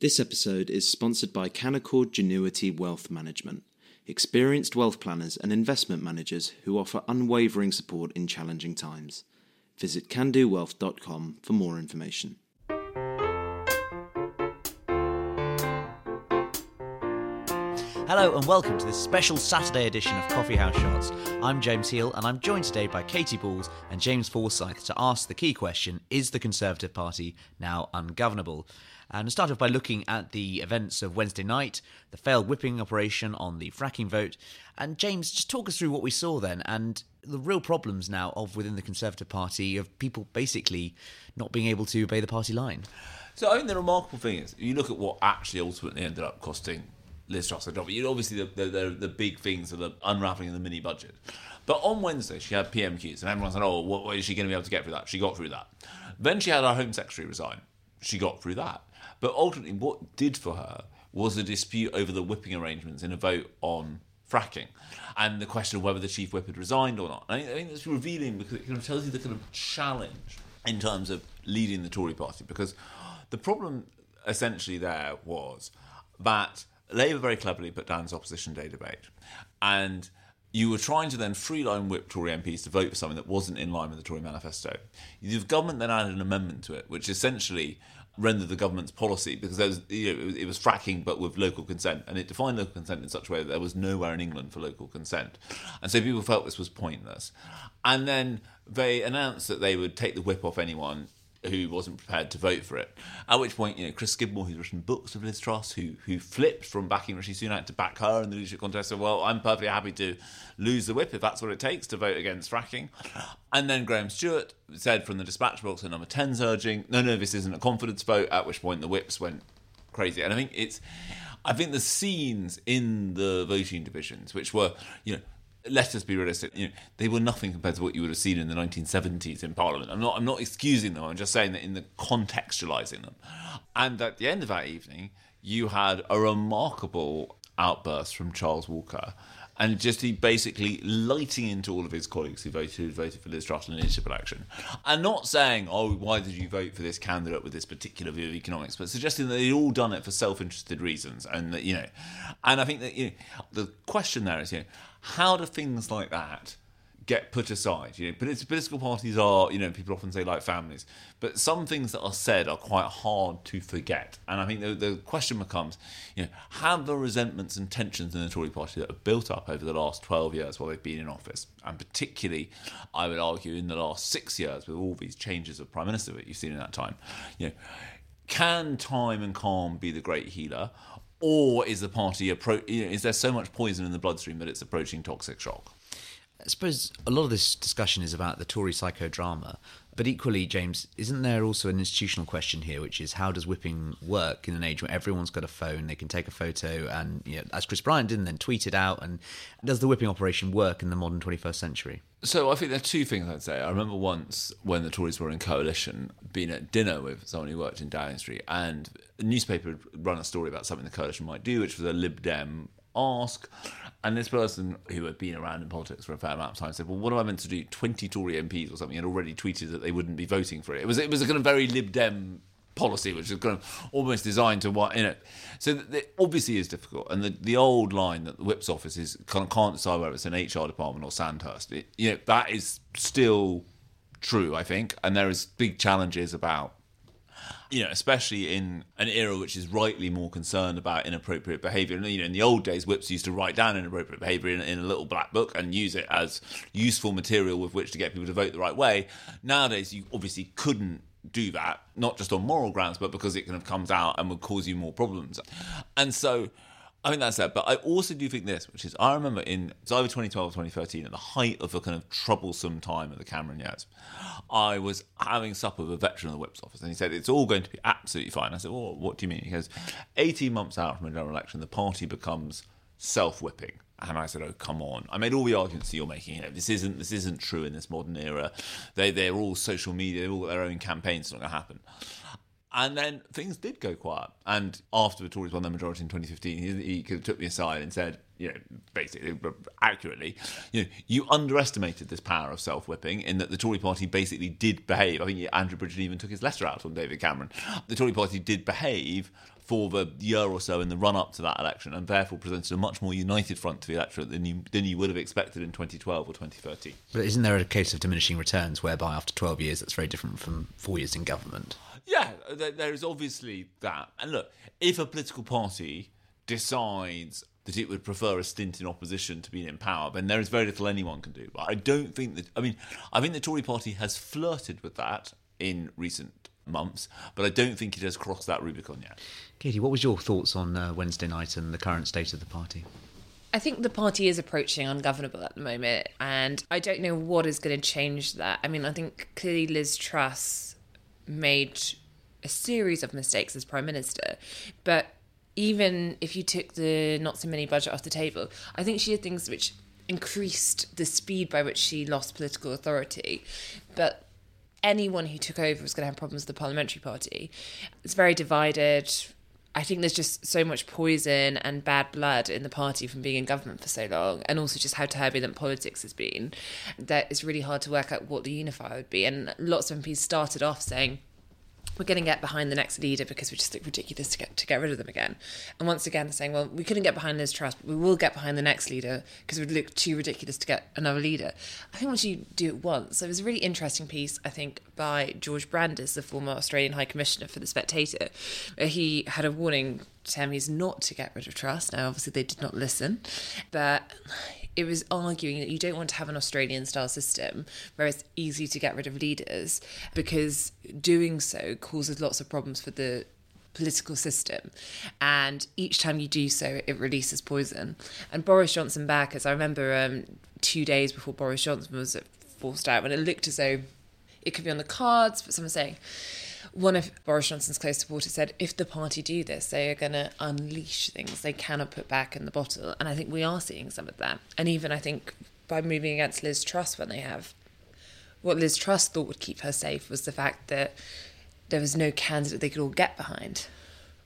This episode is sponsored by Canaccord Genuity Wealth Management, experienced wealth planners and investment managers who offer unwavering support in challenging times. Visit candowealth.com for more information. Hello and welcome to this special Saturday edition of Coffee House Shots. I'm James Heale and I'm joined today by Katy Balls and James Forsyth to ask the key question Is the Conservative Party now ungovernable? And start off by looking at the events of Wednesday night, the failed whipping operation on the fracking vote. And James, just talk us through what we saw then and the real problems now of within the Conservative Party of people basically not being able to obey the party line. So I think the remarkable thing is, you look at what actually ultimately ended up costing Liz Truss her job. You obviously the, the, the big things are the unraveling of the mini budget. But on Wednesday she had PMQs, and everyone said, "Oh, what, what is she going to be able to get through that?" She got through that. Then she had our Home Secretary resign. She got through that. But ultimately, what did for her was a dispute over the whipping arrangements in a vote on fracking and the question of whether the chief whip had resigned or not. I think, I think that's revealing because it kind of tells you the kind of challenge in terms of leading the Tory party because the problem essentially there was that Labour very cleverly put down this opposition day debate, and you were trying to then three-line whip Tory MPs to vote for something that wasn't in line with the Tory manifesto. The government then added an amendment to it, which essentially rendered the government's policy because was, you know, it was fracking but with local consent, and it defined local consent in such a way that there was nowhere in England for local consent, and so people felt this was pointless. And then they announced that they would take the whip off anyone who wasn't prepared to vote for it. At which point, you know, Chris Skidmore, who's written books of Liz Truss, who who flipped from backing Rishi Sunak to back her in the leadership contest, said, "Well, I'm perfectly happy to lose the whip if that's what it takes to vote against fracking." And then Graham Stuart said from the dispatch box at number 10's urging, "No, no, this isn't a confidence vote." At which point the whips went crazy, and I think it's. I think the scenes in the voting divisions, which were, you know, let us just be realistic. You know, they were nothing compared to what you would have seen in the 1970s in Parliament. I'm not. I'm not excusing them. I'm just saying that in the contextualizing them. And at the end of that evening, you had a remarkable outburst from Charles Walker. And just he basically lighting into all of his colleagues who voted who voted for Liz Truss in leadership election, and not saying, "Oh, why did you vote for this candidate with this particular view of economics?" but suggesting that they'd all done it for self-interested reasons, and that you know, and I think that you know, the question there is, you know, how do things like that get put aside? You know, political parties are, you know, people often say like families, but some things that are said are quite hard to forget. And I think the, the question becomes, you know, have the resentments and tensions in the Tory party that have built up over the last 12 years while they've been in office, and particularly, I would argue, in the last six years with all these changes of prime minister that you've seen in that time, you know, can time and calm be the great healer, or is the party appro- is there so much poison in the bloodstream that it's approaching toxic shock? I suppose a lot of this discussion is about the Tory psychodrama, but equally, James, isn't there also an institutional question here, which is how does whipping work in an age where everyone's got a phone, they can take a photo, and you know, as Chris Bryant did, and then tweet it out, and does the whipping operation work in the modern 21st century? So I think there are two things I'd say. I remember once when the Tories were in coalition, being at dinner with someone who worked in Downing Street, and a newspaper had run a story about something the coalition might do, which was a Lib Dem ask. And this person who had been around in politics for a fair amount of time said, "Well, what am I meant to do? Twenty Tory MPs or something had already tweeted that they wouldn't be voting for it. It was it was a kind of very Lib Dem policy, which is kind of almost designed to what in it. So it obviously is difficult. And the, the old line that the Whip's office is of can't decide whether it's an HR department or Sandhurst. It, you know that is still true, I think. And there is big challenges about you know, especially in an era which is rightly more concerned about inappropriate behaviour. And, You know, in the old days, whips used to write down inappropriate behaviour in, in, a little black book and use it as useful material with which to get people to vote the right way. Nowadays, you obviously couldn't do that, not just on moral grounds, but because it kind of comes out and would cause you more problems. And so I think that's that. But I also do think this, which is I remember in it's either 2012 or 2013, at the height of a kind of troublesome time of the Cameron years, I was having supper with a veteran of the Whip's office, and he said it's all going to be absolutely fine. I said, well, what do you mean? He goes, 18 months out from a general election, the party becomes self-whipping. And I said, "Oh, come on!" I made all the arguments that you're making. You know, this isn't this isn't true in this modern era. They they're all social media. They've all got their own campaigns. It's not going to happen. And then things did go quiet. And after the Tories won their majority in 2015, he, he took me aside and said, you know, basically, accurately, you know, you underestimated this power of self whipping in that the Tory party basically did behave. I think Andrew Bridgen even took his letter out on David Cameron. The Tory party did behave for the year or so in the run up to that election, and therefore presented a much more united front to the electorate than you than you would have expected in 2012 or 2013. But isn't there a case of diminishing returns whereby after 12 years that's very different from four years in government? Yeah, there, there is obviously that. And look, if a political party decides that it would prefer a stint in opposition to being in power, then there is very little anyone can do. But I don't think that. I mean, I think the Tory party has flirted with that in recent months, but I don't think it has crossed that Rubicon yet. Katy, what was your thoughts on uh, Wednesday night and the current state of the party? I think the party is approaching ungovernable at the moment, and I don't know what is going to change that. I mean, I think clearly Liz Truss made a series of mistakes as Prime Minister, but even if you took the not so many budget off the table, I think she did things which increased the speed by which she lost political authority. But anyone who took over was going to have problems with the parliamentary party. It's very divided. I think there's just so much poison and bad blood in the party from being in government for so long, and also just how turbulent politics has been, that it's really hard to work out what the unifier would be. And lots of MPs started off saying, we're going to get behind the next leader because we just look ridiculous to get to get rid of them again. And once again, they're saying, well, we couldn't get behind Liz Truss, but we will get behind the next leader because it would look too ridiculous to get another leader. I think once you do it once, there was a really interesting piece, I think, by George Brandis, the former Australian High Commissioner for the Spectator, he had a warning to MPs not to get rid of Truss. Now, obviously, they did not listen, but it was arguing that you don't want to have an Australian style system where it's easy to get rid of leaders because doing so causes lots of problems for the political system. And each time you do so, it releases poison. And Boris Johnson back, as I remember um, two days before Boris Johnson was forced out, when it looked as though it could be on the cards, but someone saying, one of Boris Johnson's close supporters said, if the party do this, they are going to unleash things they cannot put back in the bottle. And I think we are seeing some of that. And even I think by moving against Liz Truss when they have, what Liz Truss thought would keep her safe was the fact that there was no candidate they could all get behind.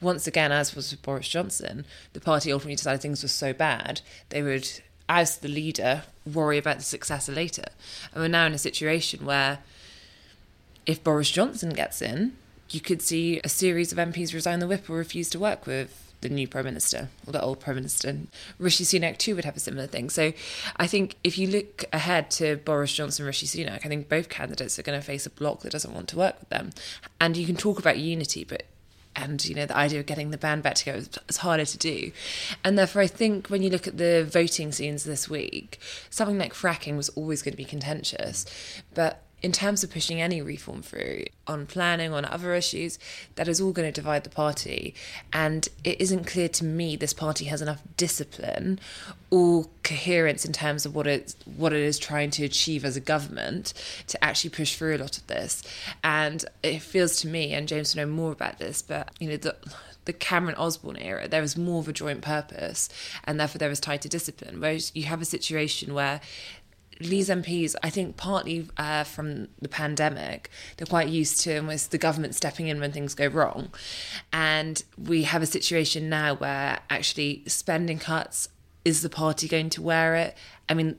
Once again, as was with Boris Johnson, the party ultimately decided things were so bad they would, as the leader, worry about the successor later. And we're now in a situation where if Boris Johnson gets in, you could see a series of MPs resign the whip or refuse to work with the new prime minister or the old prime minister. Rishi Sunak too would have a similar thing. So I think if you look ahead to Boris Johnson, Rishi Sunak, I think both candidates are going to face a bloc that doesn't want to work with them. And you can talk about unity, but and you know the idea of getting the band back together is harder to do and therefore i think when you look at the voting scenes this week something like fracking was always going to be contentious but in terms of pushing any reform through on planning, on other issues, that is all going to divide the party. And it isn't clear to me this party has enough discipline or coherence in terms of what it what it is trying to achieve as a government to actually push through a lot of this. And it feels to me, and James will know more about this, but you know the the Cameron Osborne era, there was more of a joint purpose, and therefore there was tighter discipline. Whereas you have a situation where these MPs, I think partly uh, from the pandemic, they're quite used to almost the government stepping in when things go wrong. And we have a situation now where actually spending cuts, is the party going to wear it? I mean,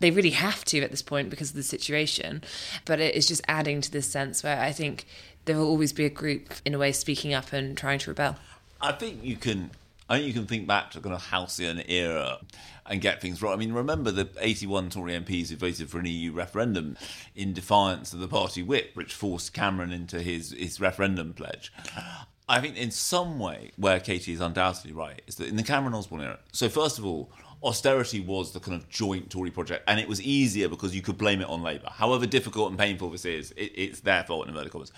they really have to at this point because of the situation. But it is just adding to this sense where I think there will always be a group, in a way, speaking up and trying to rebel. I think you can Think you can think back to kind of halcyon era and get things right. I mean, remember the 81 Tory MPs who voted for an EU referendum in defiance of the party whip, which forced Cameron into his, his referendum pledge. I think in some way, where Katy is undoubtedly right, is that in the Cameron Osborne era, so first of all, austerity was the kind of joint Tory project, and it was easier because you could blame it on Labour. However difficult and painful this is, it, it's their fault in inverted commas.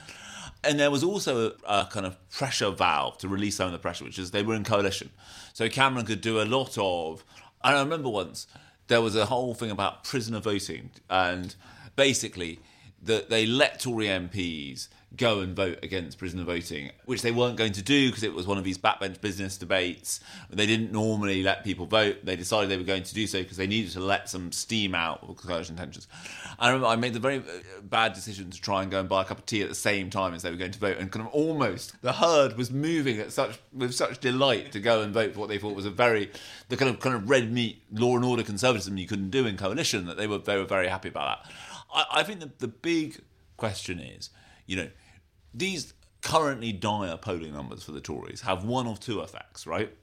And there was also a, a, kind of pressure valve to release some of the pressure, which is they were in coalition. So Cameron could do a lot of. And I remember once there was a whole thing about prisoner voting, and basically that they let Tory MPs go and vote against prisoner voting, which they weren't going to do because it was one of these backbench business debates. They didn't normally let people vote. They decided they were going to do so because they needed to let some steam out of coalition tensions. I remember I made the very uh, bad decision to try and go and buy a cup of tea at the same time as they were going to vote, and kind of almost the herd was moving at such with such delight to go and vote for what they thought was a very the kind of kind of red meat law and order conservatism you couldn't do in coalition that they were they were very happy about that. I, I think the, the big question is, you know, these currently dire polling numbers for the Tories have one of two effects, right?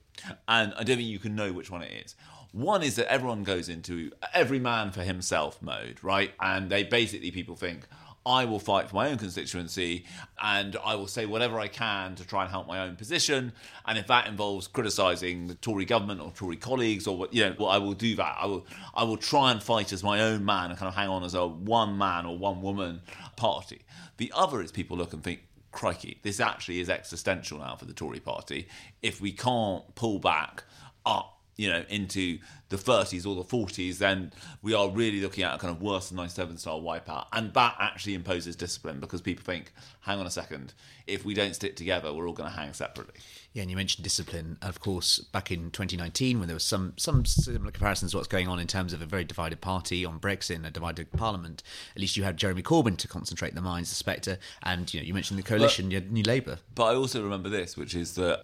And I don't think you can know which one it is. One is that everyone goes into every man for himself mode, right? And they basically, people think, I will fight for my own constituency and I will say whatever I can to try and help my own position. And if that involves criticising the Tory government or Tory colleagues or what, you know, well, I will do that. I will, I will try and fight as my own man and kind of hang on as a one man or one woman party. The other is people look and think, crikey, this actually is existential now for the Tory party. If we can't pull back up you know, into the 30s or the 40s, then we are really looking at a kind of worse than 97 style wipeout. And that actually imposes discipline because people think, hang on a second, if we don't stick together, we're all going to hang separately. Yeah, and you mentioned discipline. And Of course, back in 2019, when there was some some similar comparisons to what's going on in terms of a very divided party on Brexit and a divided parliament, at least you had Jeremy Corbyn to concentrate the minds, the spectre, and you know you mentioned the coalition, but, you had New Labour. But I also remember this, which is that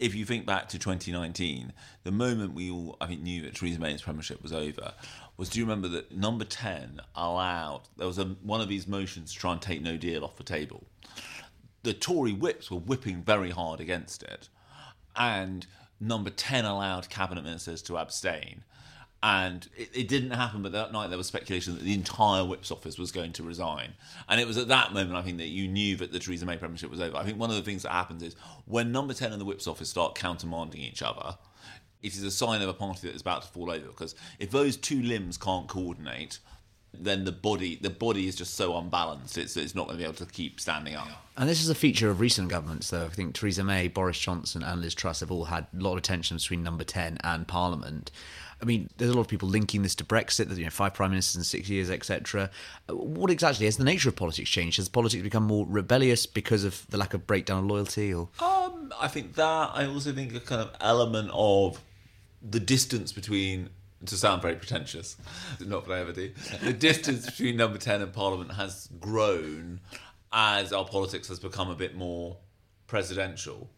if you think back to 2019, the moment we all, I think, knew that Theresa May's premiership was over, was do you remember that number 10 allowed, there was a, one of these motions to try and take no deal off the table. The Tory whips were whipping very hard against it. And number 10 allowed cabinet ministers to abstain and it, it, didn't happen. But that night there was speculation that the entire Whip's office was going to resign, and it was at that moment I think that you knew that the Theresa May premiership was over. I think one of the things that happens is when Number Ten and the Whip's office start countermanding each other. It is a sign of a party that is about to fall over because if those two limbs can't coordinate, then the body the body is just so unbalanced it's it's not going to be able to keep standing up. And this is a feature of recent governments, though. I think Theresa May, Boris Johnson, and Liz Truss have all had a lot of tension between Number Ten and Parliament. I mean, there's a lot of people linking this to Brexit, you know, five prime ministers in six years, etc. What exactly has the nature of politics changed? Has politics become more rebellious because of the lack of breakdown of loyalty? Or um, I think that. I also think a kind of element of the distance between. To sound very pretentious, not that I ever do. The distance between Number Ten and Parliament has grown as our politics has become a bit more presidential.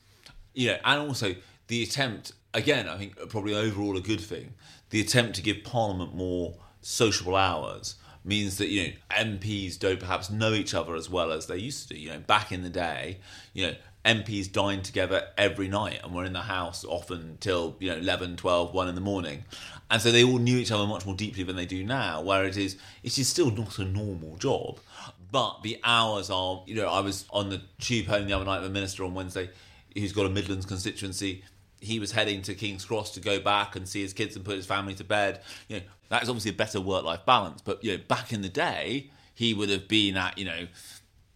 You know, and also the attempt again, I think probably overall a good thing. The attempt to give Parliament more sociable hours means that you know MPs don't perhaps know each other as well as they used to. You know, back in the day, you know, MPs dined together every night and were in the house often till you know 11, 12, 1 in the morning. And so they all knew each other much more deeply than they do now, where it is it is still not a normal job. But the hours are, you know, I was on the tube home the other night with a minister on Wednesday who's got a Midlands constituency he was heading to King's Cross to go back and see his kids and put his family to bed. You know, that is obviously a better work life balance. But you know, back in the day, he would have been at you know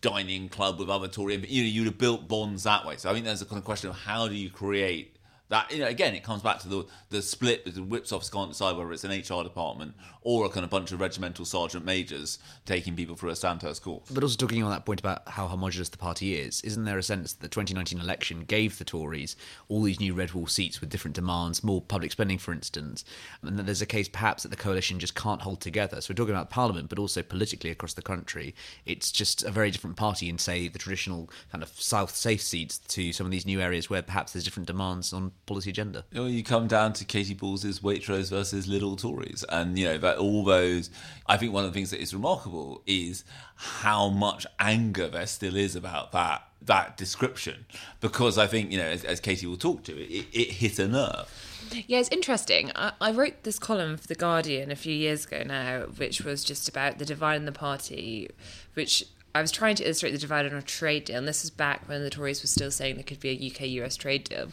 dining club with other Tory. You know, you'd have built bonds that way. So I think there's a kind of question of how do you create that you know, again, it comes back to the the split the whips can't decide whether it's an HR department or a kind of bunch of regimental sergeant majors taking people through a Sandhurst course. But also talking on that point about how homogenous the party is, isn't there a sense that the 2019 election gave the Tories all these new red wall seats with different demands, more public spending, for instance, and that there's a case perhaps that the coalition just can't hold together. So we're talking about Parliament, but also politically across the country, it's just a very different party in say the traditional kind of South safe seats to some of these new areas where perhaps there's different demands on policy agenda. You, know, you come down to Katy Balls's Waitrose versus Lidl Tories, and you know that all those. I think one of the things that is remarkable is how much anger there still is about that that description, because I think you know, as, as Katy will talk to, it, it hit a nerve. Yeah, it's interesting. I, I, wrote this column for The Guardian a few years ago now, which was just about the divide in the party, which I was trying to illustrate the divide on a trade deal, and this was back when the Tories were still saying there could be a UK US trade deal.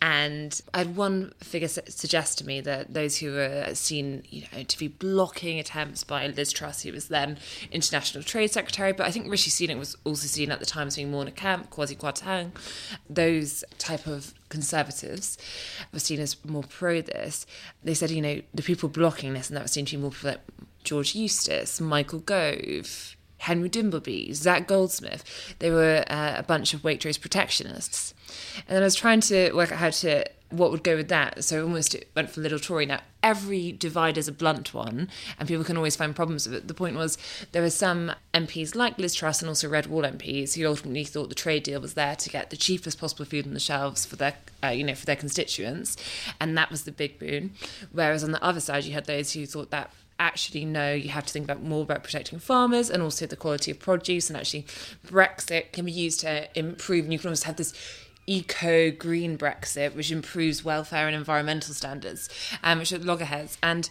And I had one figure su- suggest to me that those who were seen, you know, to be blocking attempts by Liz Truss, who was then International Trade Secretary, but I think Rishi Sunak was also seen at the time as being Mona Kemp, Kwasi Kwarteng, those type of conservatives were seen as more pro this. They said, you know, the people blocking this, and that was seen to be more people like George Eustice, Michael Gove, Henry Dimbleby, Zac Goldsmith. They were uh, a bunch of Waitrose protectionists. And then I was trying to work out how to what would go with that? So almost it went for Lidl Tory. Now, every divide is a blunt one, and people can always find problems with it. The point was there were some MPs like Liz Truss and also Red Wall MPs who ultimately thought the trade deal was there to get the cheapest possible food on the shelves for their, uh, you know, for their constituents, and that was the big boon. Whereas on the other side, you had those who thought that actually no you have to think about more about protecting farmers and also the quality of produce and actually brexit can be used to improve and you can almost have this eco green Brexit, which improves welfare and environmental standards, um, which are loggerheads. And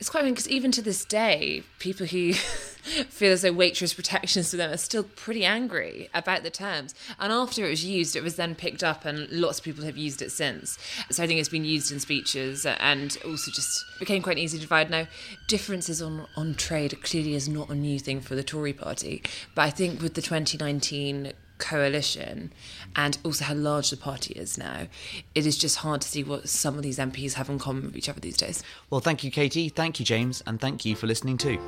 it's quite because even to this day, people who feel as though Waitrose protections to them are still pretty angry about the terms. And after it was used, it was then picked up, and lots of people have used it since. So I think it's been used in speeches and also just became quite easy to divide. Now, differences on, on trade clearly is not a new thing for the Tory party, but I think with the 2019 coalition and also how large the party is now, it is just hard to see what some of these MPs have in common with each other these days. Well, thank you, Katy. Thank you, James. And thank you for listening too.